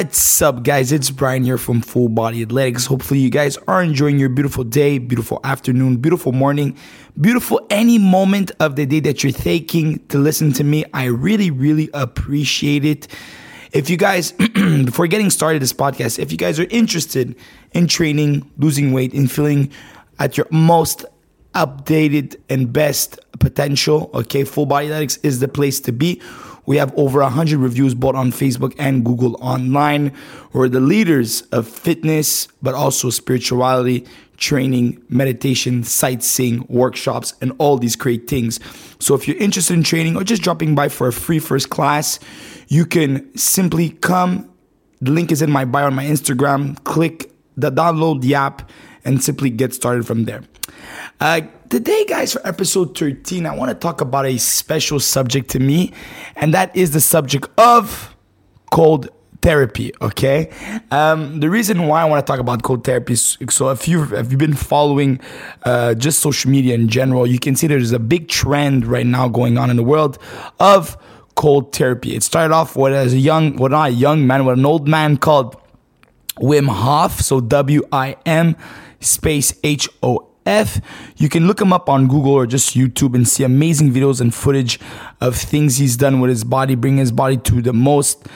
What's up, guys? It's Brian here from Full Body Athletics. Hopefully, you guys are enjoying your beautiful day, beautiful afternoon, beautiful morning, beautiful any moment of the day that you're taking to listen to me. I really, really appreciate it. If you guys, before getting started this podcast, if you guys are interested in training, losing weight, and feeling at your most updated and best potential, okay, Full Body Athletics is the place to be. We have over 100 reviews both on Facebook and Google online. We're the leaders of fitness, but also spirituality, training, meditation, sightseeing, workshops, and all these great things. So if you're interested in training or just dropping by for a free first class, you can simply come. The link is in my bio on my Instagram. Click the download the app and simply get started from there. Uh, today, guys, for episode 13, I want to talk about a special subject to me, and that is the subject of cold therapy. Okay, um, the reason why I want to talk about cold therapy is so if you if you've been following uh, just social media in general, you can see there's a big trend right now going on in the world of cold therapy. It started off with as a young, well not a young man, with an old man called Wim Hof. So W I M space H O F. You can look him up on Google or just YouTube and see amazing videos and footage of things he's done with his body, bringing his body to the most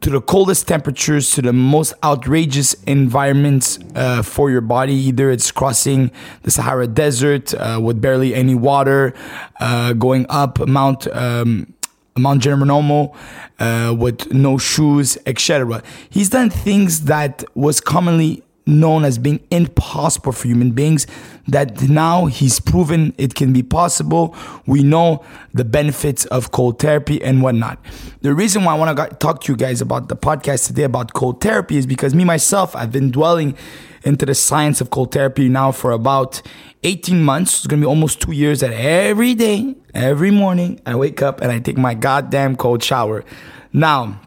to the coldest temperatures, to the most outrageous environments uh, for your body. Either it's crossing the Sahara Desert uh, with barely any water, uh, going up Mount um, Mount Geronimo uh, with no shoes, etc. He's done things that was commonly known as being impossible for human beings that now he's proven it can be possible. We know the benefits of cold therapy and whatnot. The reason why i want to talk to you guys about the podcast today about cold therapy is because me myself i've been dwelling into the science of cold therapy now for about 18 months. It's gonna be almost two years that every day every morning i wake up and i take my goddamn cold shower. Now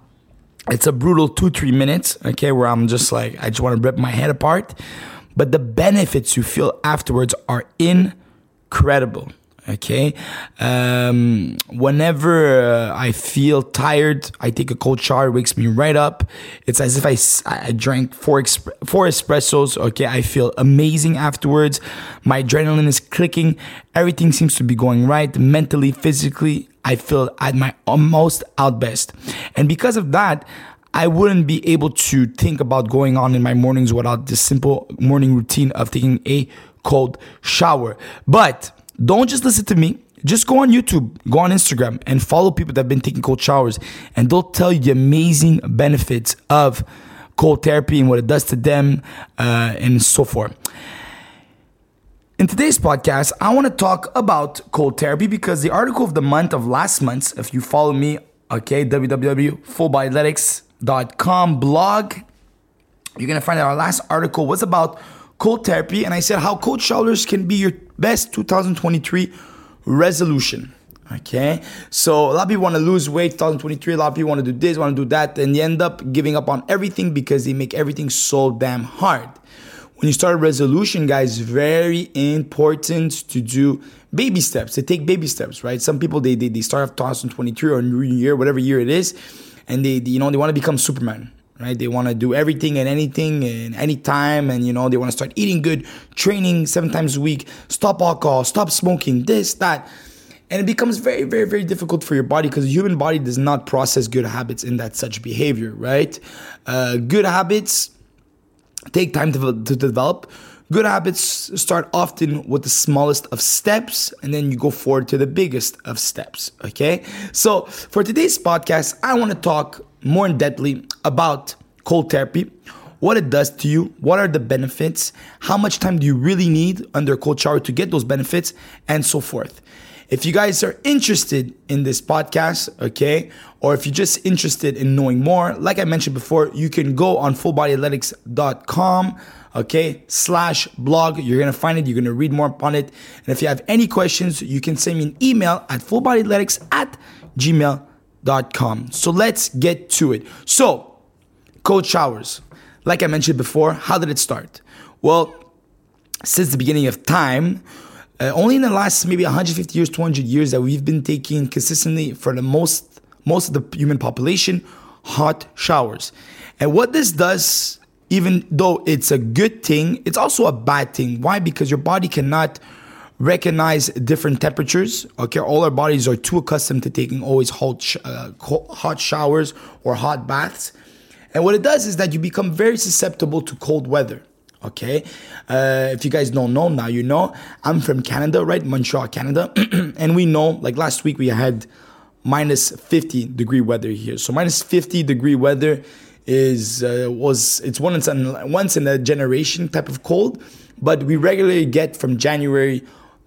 it's a brutal two, three minutes, okay, where I'm just like, I just want to rip my head apart. But the benefits you feel afterwards are incredible. Okay. Um, whenever uh, I feel tired, I take a cold shower, wakes me right up. It's as if I, I drank four, exp- four espressos. Okay. I feel amazing afterwards. My adrenaline is clicking. Everything seems to be going right mentally, physically. I feel at my most out best. And because of that, I wouldn't be able to think about going on in my mornings without this simple morning routine of taking a cold shower. But don't just listen to me. Just go on YouTube, go on Instagram, and follow people that have been taking cold showers, and they'll tell you the amazing benefits of cold therapy and what it does to them, uh, and so forth. In today's podcast, I want to talk about cold therapy because the article of the month of last month, if you follow me, okay, www.fullbodyathletics.com blog, you're going to find that our last article was about cold therapy. And I said how cold showers can be your best 2023 resolution. Okay, so a lot of people want to lose weight 2023. A lot of people want to do this, want to do that, and you end up giving up on everything because they make everything so damn hard when you start a resolution, guys, very important to do baby steps, to take baby steps, right? Some people, they, they, they start off 2023 or new year, whatever year it is, and they, you know, they want to become Superman, right? They want to do everything and anything and anytime, and, you know, they want to start eating good, training seven times a week, stop alcohol, stop smoking, this, that. And it becomes very, very, very difficult for your body because the human body does not process good habits in that such behavior, right? Uh, good habits take time to, to develop. Good habits start often with the smallest of steps and then you go forward to the biggest of steps. Okay. So for today's podcast, I want to talk more in depthly about cold therapy, what it does to you, what are the benefits, how much time do you really need under cold shower to get those benefits, and so forth. If you guys are interested in this podcast, okay, or if you're just interested in knowing more, like I mentioned before, you can go on fullbodyathletics.com, okay, slash blog. You're gonna find it, you're gonna read more upon it. And if you have any questions, you can send me an email at fullbodyathletics at gmail.com. So let's get to it. So, cold showers. Like I mentioned before, how did it start? Well, since the beginning of time, uh, only in the last maybe 150 years, 200 years that we've been taking consistently for the most most of the human population hot showers. And what this does, even though it's a good thing, it's also a bad thing. Why? Because your body cannot recognize different temperatures. Okay, all our bodies are too accustomed to taking always hot, uh, hot showers or hot baths. And what it does is that you become very susceptible to cold weather. Okay, uh, if you guys don't know now, you know I'm from Canada, right? Montreal, Canada, and we know like last week we had minus 50 degree weather here. So minus 50 degree weather is uh, was it's once in once in a generation type of cold, but we regularly get from January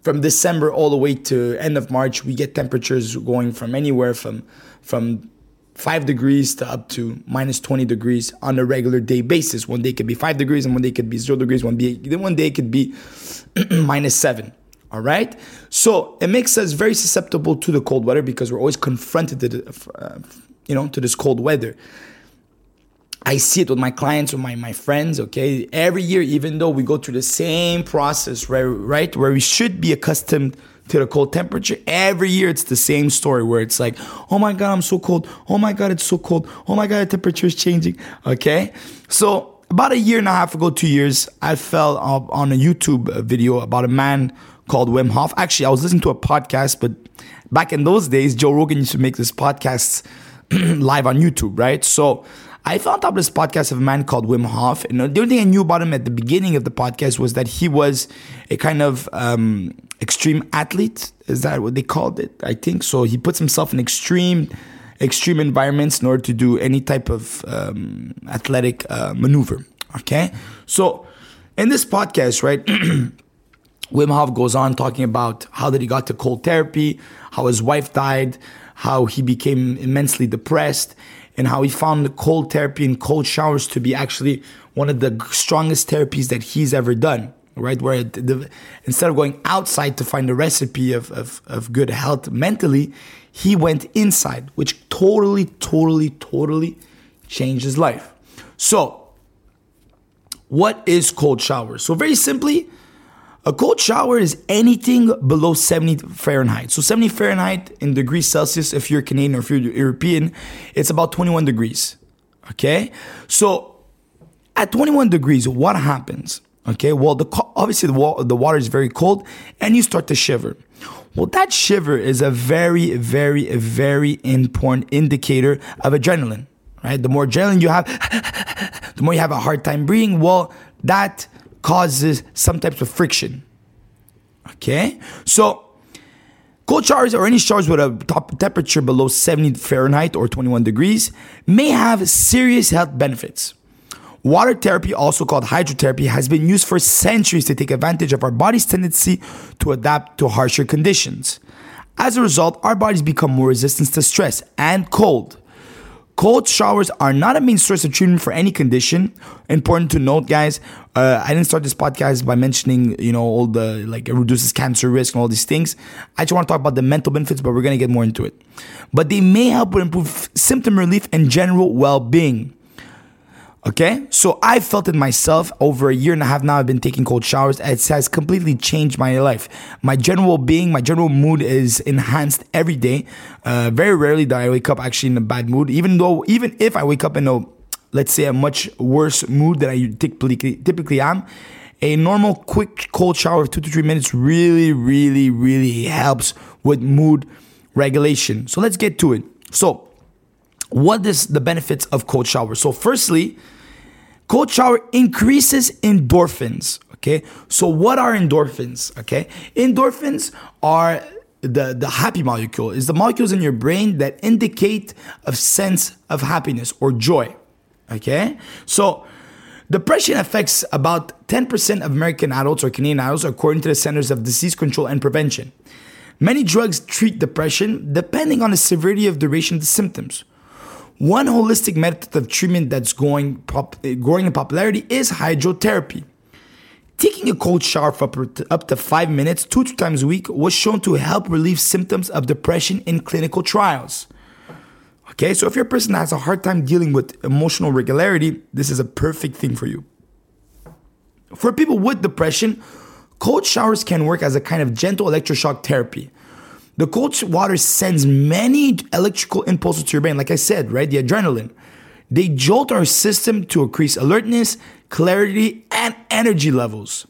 from December all the way to end of March, we get temperatures going from anywhere from from five degrees to up to minus 20 degrees on a regular day basis. One day could be five degrees and one day could be zero degrees. One day, one day could be minus seven. All right. So it makes us very susceptible to the cold weather because we're always confronted to, the, uh, you know, to this cold weather. I see it with my clients or my, my friends, okay? Every year, even though we go through the same process, right, right, where we should be accustomed to the cold temperature. Every year it's the same story where it's like, oh my God, I'm so cold. Oh my God, it's so cold. Oh my God, the temperature is changing. Okay. So about a year and a half ago, two years, I fell on a YouTube video about a man called Wim Hof. Actually, I was listening to a podcast, but back in those days, Joe Rogan used to make this podcast live on YouTube, right? So I found out this podcast of a man called Wim Hof. And the only thing I knew about him at the beginning of the podcast was that he was a kind of um, extreme athlete. Is that what they called it? I think so. He puts himself in extreme, extreme environments in order to do any type of um, athletic uh, maneuver. Okay, so in this podcast, right, Wim Hof goes on talking about how that he got to cold therapy, how his wife died, how he became immensely depressed, and how he found the cold therapy and cold showers to be actually one of the strongest therapies that he's ever done right? Where the, instead of going outside to find a recipe of, of, of good health mentally, he went inside, which totally, totally, totally changed his life. So, what is cold showers So, very simply, a cold shower is anything below 70 Fahrenheit. So 70 Fahrenheit in degrees Celsius, if you're Canadian or if you're European, it's about 21 degrees. Okay? So at 21 degrees, what happens? Okay, well, the obviously the, wa- the water is very cold, and you start to shiver. Well, that shiver is a very, very, very important indicator of adrenaline. Right, the more adrenaline you have, the more you have a hard time breathing. Well, that causes some types of friction. Okay, so Cold showers or any showers with a top temperature below 70 Fahrenheit or 21 degrees may have serious health benefits. Water therapy, also called hydrotherapy, has been used for centuries to take advantage of our body's tendency to adapt to harsher conditions. As a result, our bodies become more resistant to stress and cold. Cold showers are not a main source of treatment for any condition. Important to note, guys. Uh, I didn't start this podcast by mentioning, you know, all the like it reduces cancer risk and all these things. I just want to talk about the mental benefits, but we're gonna get more into it. But they may help with improve symptom relief and general well-being. Okay, so I felt it myself over a year and a half now. I've been taking cold showers. It has completely changed my life. My general being, my general mood is enhanced every day. Uh, very rarely do I wake up actually in a bad mood. Even though, even if I wake up in a, let's say, a much worse mood than I typically typically am, a normal quick cold shower of two to three minutes really, really, really helps with mood regulation. So let's get to it. So, what is the benefits of cold showers? So, firstly Cold shower increases endorphins. Okay. So what are endorphins? Okay. Endorphins are the, the happy molecule is the molecules in your brain that indicate a sense of happiness or joy. Okay. So depression affects about 10% of American adults or Canadian adults according to the Centers of Disease Control and Prevention. Many drugs treat depression depending on the severity of duration of the symptoms. One holistic method of treatment that's going pop, growing in popularity is hydrotherapy. Taking a cold shower for up to five minutes, two to times a week, was shown to help relieve symptoms of depression in clinical trials. Okay, so if you're a person has a hard time dealing with emotional regularity, this is a perfect thing for you. For people with depression, cold showers can work as a kind of gentle electroshock therapy. The cold water sends many electrical impulses to your brain, like I said, right? The adrenaline. They jolt our system to increase alertness, clarity, and energy levels.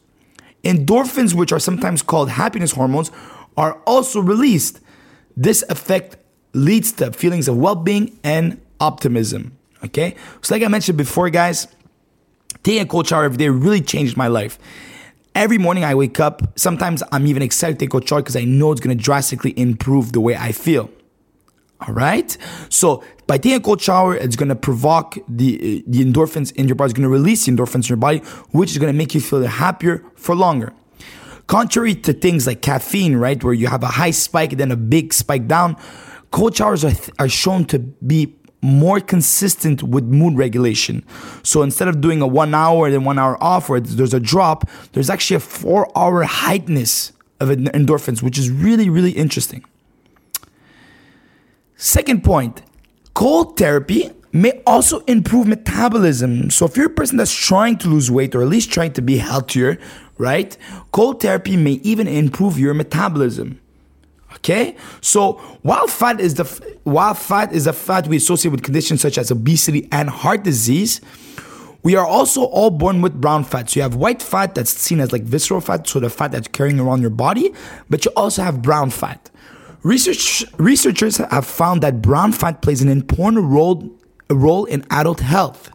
Endorphins, which are sometimes called happiness hormones, are also released. This effect leads to feelings of well being and optimism. Okay? So, like I mentioned before, guys, taking a cold shower every day really changed my life. Every morning I wake up, sometimes I'm even excited to take a shower because I know it's gonna drastically improve the way I feel. All right. So by taking a cold shower, it's gonna provoke the uh, the endorphins in your body. It's gonna release the endorphins in your body, which is gonna make you feel happier for longer. Contrary to things like caffeine, right, where you have a high spike then a big spike down, cold showers are, are shown to be more consistent with mood regulation. So instead of doing a one hour then one hour off where there's a drop, there's actually a four hour heightness of endorphins, which is really, really interesting. Second point cold therapy may also improve metabolism. So if you're a person that's trying to lose weight or at least trying to be healthier, right? Cold therapy may even improve your metabolism. Okay, so white fat is the white fat is a fat we associate with conditions such as obesity and heart disease, we are also all born with brown fat. So you have white fat that's seen as like visceral fat, so the fat that's carrying around your body, but you also have brown fat. Research, researchers have found that brown fat plays an important role, role in adult health.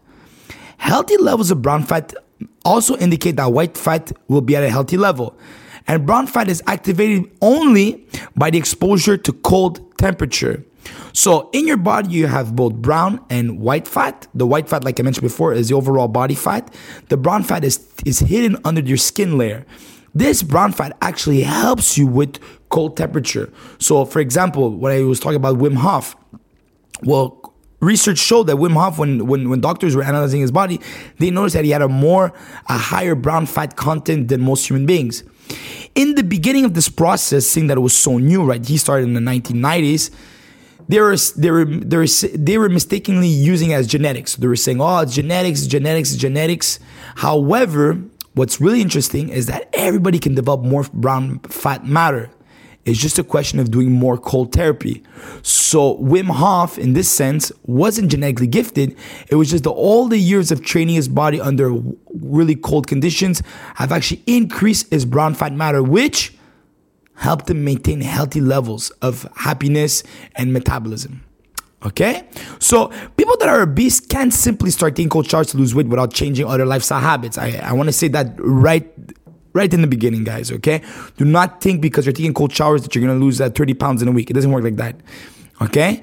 Healthy levels of brown fat also indicate that white fat will be at a healthy level. And brown fat is activated only by the exposure to cold temperature. So in your body, you have both brown and white fat. The white fat, like I mentioned before, is the overall body fat. The brown fat is, is hidden under your skin layer. This brown fat actually helps you with cold temperature. So, for example, when I was talking about Wim Hof, well, research showed that Wim Hof, when, when, when doctors were analyzing his body, they noticed that he had a more, a higher brown fat content than most human beings. In the beginning of this process, seeing that it was so new, right? He started in the 1990s. They were, they were, they were, they were mistakenly using it as genetics. They were saying, oh, it's genetics, genetics, genetics. However, what's really interesting is that everybody can develop more brown fat matter. It's just a question of doing more cold therapy. So Wim Hof, in this sense, wasn't genetically gifted. It was just the, all the years of training his body under really cold conditions have actually increased his brown fat matter, which helped him maintain healthy levels of happiness and metabolism. Okay? So people that are obese can't simply start taking cold showers to lose weight without changing other lifestyle habits. I, I want to say that right right in the beginning, guys, okay? Do not think because you're taking cold showers that you're gonna lose that 30 pounds in a week. It doesn't work like that, okay?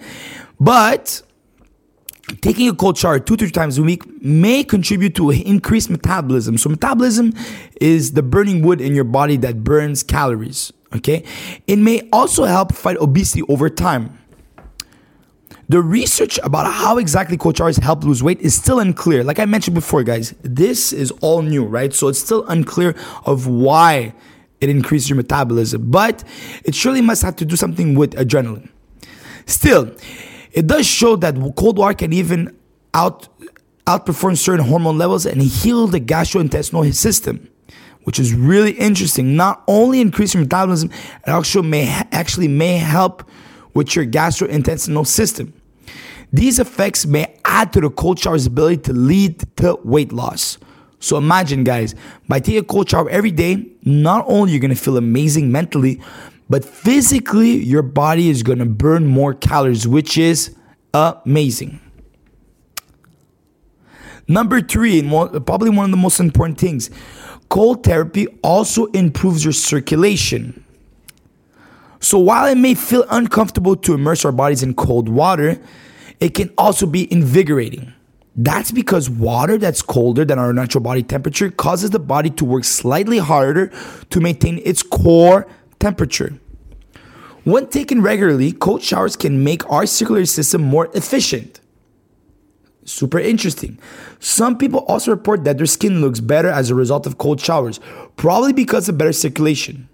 But taking a cold shower two three times a week may contribute to increased metabolism. So, metabolism is the burning wood in your body that burns calories, okay? It may also help fight obesity over time. The research about how exactly cold showers help lose weight is still unclear. Like I mentioned before, guys, this is all new, right? So it's still unclear of why it increases your metabolism, but it surely must have to do something with adrenaline. Still, it does show that cold water can even out outperform certain hormone levels and heal the gastrointestinal system, which is really interesting. Not only increase your metabolism, it also may actually may help with your gastrointestinal system. These effects may add to the cold shower's ability to lead to weight loss. So imagine, guys, by taking a cold shower every day, not only you're gonna feel amazing mentally, but physically your body is gonna burn more calories, which is amazing. Number three, and probably one of the most important things, cold therapy also improves your circulation. So while it may feel uncomfortable to immerse our bodies in cold water, it can also be invigorating. That's because water that's colder than our natural body temperature causes the body to work slightly harder to maintain its core temperature. When taken regularly, cold showers can make our circulatory system more efficient. Super interesting. Some people also report that their skin looks better as a result of cold showers, probably because of better circulation.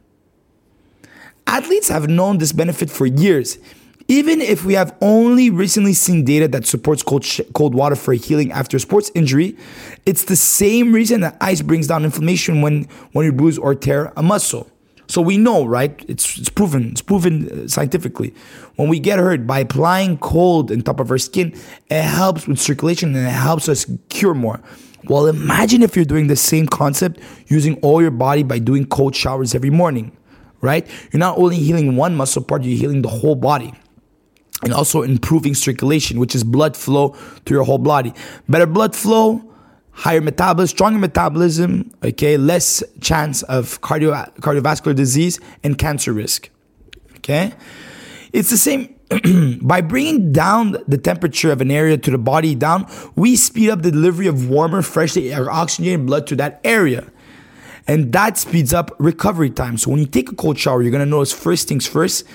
Athletes have known this benefit for years, even if we have only recently seen data that supports cold, sh- cold water for healing after sports injury, it's the same reason that ice brings down inflammation when, when you bruise or tear a muscle. So we know, right? It's, it's proven. It's proven uh, scientifically. When we get hurt by applying cold on top of our skin, it helps with circulation and it helps us cure more. Well, imagine if you're doing the same concept using all your body by doing cold showers every morning, right? You're not only healing one muscle part, you're healing the whole body. And also improving circulation, which is blood flow to your whole body. Better blood flow, higher metabolism, stronger metabolism, okay, less chance of cardio, cardiovascular disease and cancer risk. Okay? It's the same by bringing down the temperature of an area to the body down, we speed up the delivery of warmer, freshly oxygenated blood to that area. And that speeds up recovery time. So when you take a cold shower, you're gonna notice first things first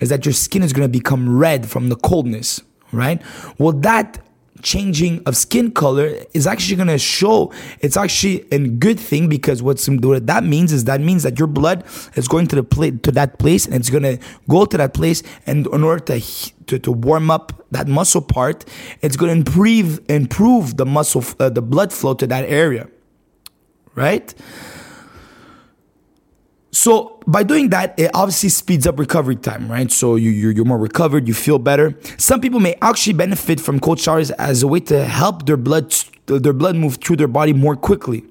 is that your skin is gonna become red from the coldness, right? Well, that changing of skin color is actually going to show it's actually a good thing because what's what that means is that means that your blood is going to the plate to that place and it's going to go to that place and in order to to, to warm up that muscle part it's going to improve improve the muscle uh, the blood flow to that area right so by doing that, it obviously speeds up recovery time, right? So you, you're, you're more recovered, you feel better. Some people may actually benefit from cold showers as a way to help their blood their blood move through their body more quickly.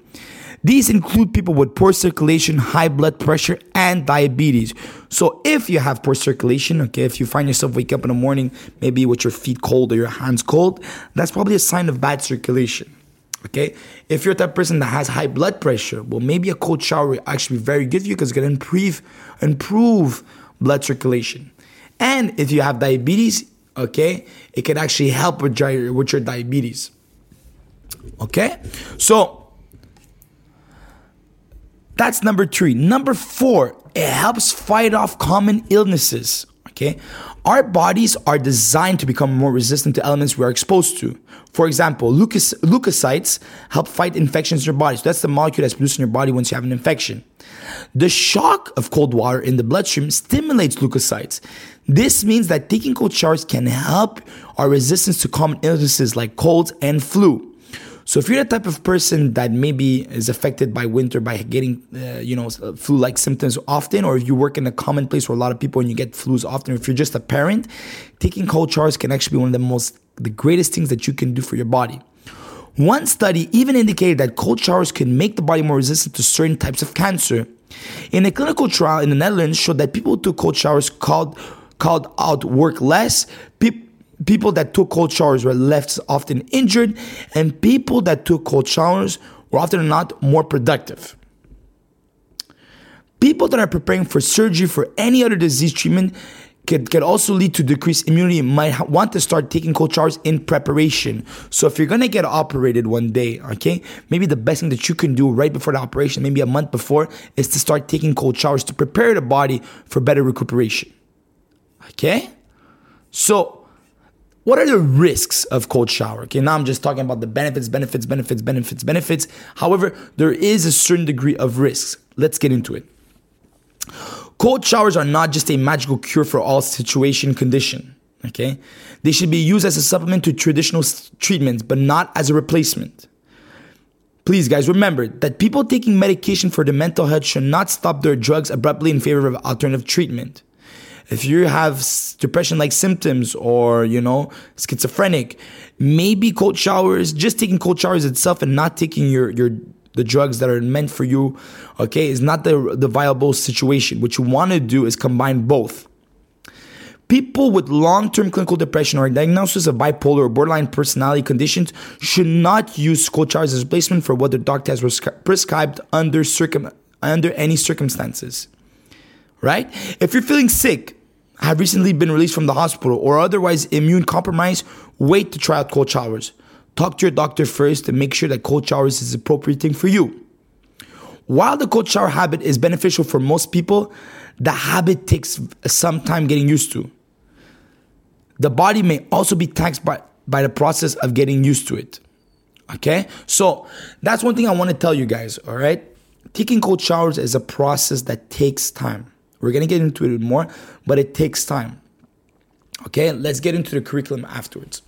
These include people with poor circulation, high blood pressure, and diabetes. So if you have poor circulation, okay, if you find yourself wake up in the morning, maybe with your feet cold or your hands cold, that's probably a sign of bad circulation. Okay, if you're that person that has high blood pressure, well, maybe a cold shower will actually be very good for you because it's gonna improve improve blood circulation. And if you have diabetes, okay, it can actually help with your, with your diabetes. Okay, so that's number three. Number four, it helps fight off common illnesses. Okay, our bodies are designed to become more resistant to elements we are exposed to. For example, leukoc- leukocytes help fight infections in your body. So that's the molecule that's produced in your body once you have an infection. The shock of cold water in the bloodstream stimulates leukocytes. This means that taking cold showers can help our resistance to common illnesses like colds and flu. So if you're the type of person that maybe is affected by winter by getting, uh, you know, flu-like symptoms often, or if you work in a common place where a lot of people and you get flus often, if you're just a parent, taking cold showers can actually be one of the most, the greatest things that you can do for your body. One study even indicated that cold showers can make the body more resistant to certain types of cancer. In a clinical trial in the Netherlands showed that people who took cold showers called called out work less. People people that took cold showers were left often injured, and people that took cold showers were often not more productive. People that are preparing for surgery for any other disease treatment could, can also lead to decreased immunity might want to start taking cold showers in preparation. So if you're gonna get operated one day, okay, maybe the best thing that you can do right before the operation, maybe a month before, is to start taking cold showers to prepare the body for better recuperation. Okay? So what are the risks of cold shower? Okay, now I'm just talking about the benefits, benefits, benefits, benefits, benefits. However, there is a certain degree of risks. Let's get into it. Cold showers are not just a magical cure for all situation condition. Okay, they should be used as a supplement to traditional treatments, but not as a replacement. Please, guys, remember that people taking medication for their mental health should not stop their drugs abruptly in favor of alternative treatment if you have depression like symptoms or you know schizophrenic maybe cold showers just taking cold showers itself and not taking your your the drugs that are meant for you okay is not the the viable situation what you want to do is combine both People with long term clinical depression or diagnosis of bipolar or borderline personality conditions should not use cold showers as replacement for what their doctor has prescribed under, circum- under any circumstances right? If you're feeling sick, have recently been released from the hospital, or otherwise immune compromised, wait to try out cold showers. Talk to your doctor first to make sure that cold showers is the appropriate thing for you. While the cold shower habit is beneficial for most people, the habit takes some time getting used to. The body may also be taxed by, by the process of getting used to it. Okay? So that's one thing I want to tell you guys, all right? Taking cold showers is a process that takes time. We're going to get into it more, but it takes time. Okay, let's get into the curriculum afterwards.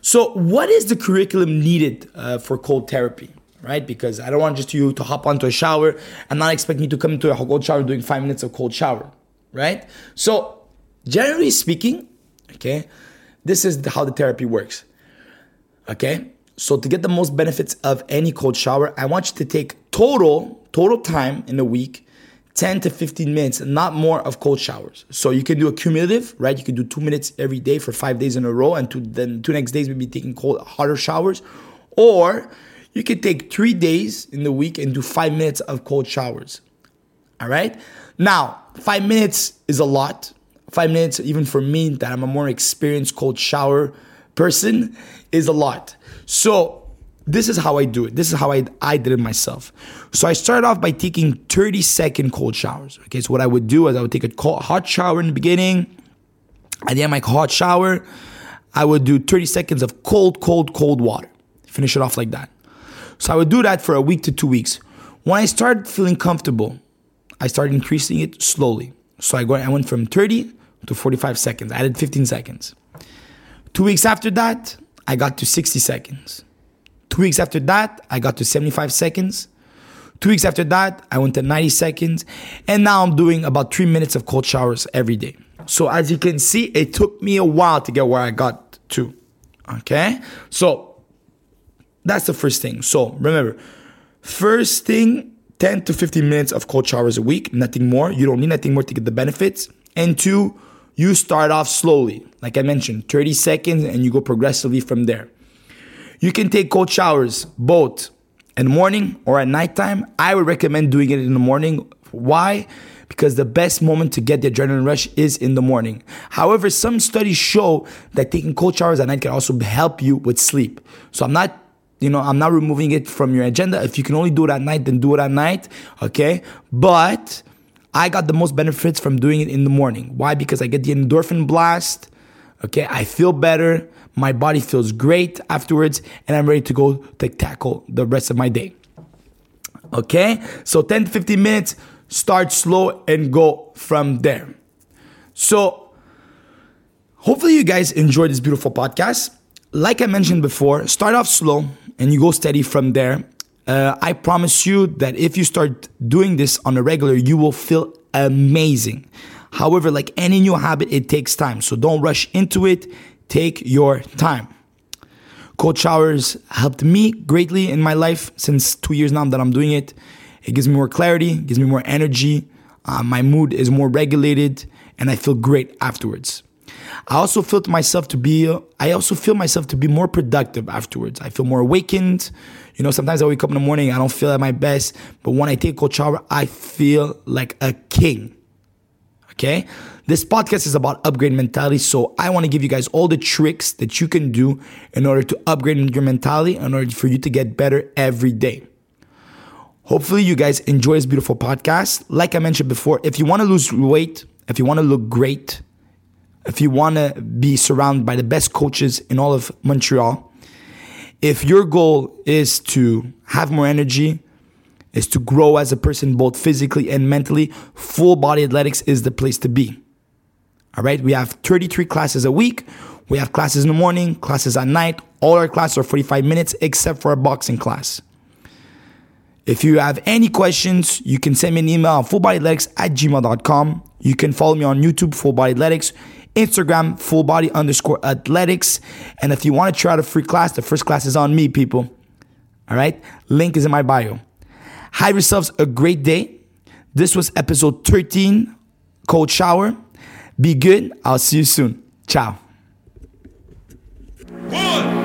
So, what is the curriculum needed uh, for cold therapy? right? Because I don't want just you to hop onto a shower. I'm not expecting you to come into a cold shower doing five minutes of cold shower, right? So, generally speaking, okay, this is how the therapy works, okay? So, to get the most benefits of any cold shower, I want you to take total, total time in a week 10 to 15 minutes, not more of cold showers. So you can do a cumulative, right? You can do two minutes every day for five days in a row, and two, then two next days maybe taking cold, hotter showers. Or you can take three days in the week and do five minutes of cold showers. All right. Now, five minutes is a lot. Five minutes, even for me, that I'm a more experienced cold shower person, is a lot. So this is how I do it. This is how I, I did it myself. So I started off by taking 30 second cold showers. Okay, so what I would do is I would take a cold, hot shower in the beginning. At the end of my hot shower, I would do 30 seconds of cold, cold, cold water. Finish it off like that. So I would do that for a week to two weeks. When I started feeling comfortable, I started increasing it slowly. So I, go, I went from 30 to 45 seconds. I added 15 seconds. Two weeks after that, I got to 60 seconds. Two weeks after that, I got to 75 seconds. Two weeks after that, I went to 90 seconds. And now I'm doing about three minutes of cold showers every day. So as you can see, it took me a while to get where I got to. Okay? So that's the first thing. So remember, first thing, 10 to 15 minutes of cold showers a week, nothing more. You don't need nothing more to get the benefits. And two, you start off slowly. Like I mentioned, 30 seconds and you go progressively from there. You can take cold showers both in the morning or at nighttime. I would recommend doing it in the morning. Why? Because the best moment to get the adrenaline rush is in the morning. However, some studies show that taking cold showers at night can also help you with sleep. So I'm not you know, I'm not removing it from your agenda. If you can only do it at night, then do it at night. Okay. But I got the most benefits from doing it in the morning. Why? Because I get the endorphin blast. Okay. I feel better. My body feels great afterwards, and I'm ready to go to tackle the rest of my day. Okay, so 10 to 15 minutes, start slow and go from there. So, hopefully, you guys enjoyed this beautiful podcast. Like I mentioned before, start off slow and you go steady from there. Uh, I promise you that if you start doing this on a regular, you will feel amazing. However, like any new habit, it takes time. So don't rush into it. Take your time. Cold showers helped me greatly in my life since two years now that I'm doing it. It gives me more clarity, gives me more energy. Uh, my mood is more regulated, and I feel great afterwards. I also feel myself to be. I also feel myself to be more productive afterwards. I feel more awakened. You know, sometimes I wake up in the morning, I don't feel at my best, but when I take a cold shower, I feel like a king. Okay. This podcast is about upgrade mentality. So I want to give you guys all the tricks that you can do in order to upgrade your mentality, in order for you to get better every day. Hopefully, you guys enjoy this beautiful podcast. Like I mentioned before, if you want to lose weight, if you want to look great, if you want to be surrounded by the best coaches in all of Montreal, if your goal is to have more energy, is to grow as a person both physically and mentally, full body athletics is the place to be. All right, we have 33 classes a week. We have classes in the morning, classes at night. All our classes are 45 minutes except for our boxing class. If you have any questions, you can send me an email at fullbodyathletics at gmail.com. You can follow me on YouTube, Full Body Athletics, Instagram, Full Body underscore athletics. And if you want to try out a free class, the first class is on me, people. All right, link is in my bio. Have yourselves a great day. This was episode 13, Cold Shower. Be good. I'll see you soon. Ciao. One.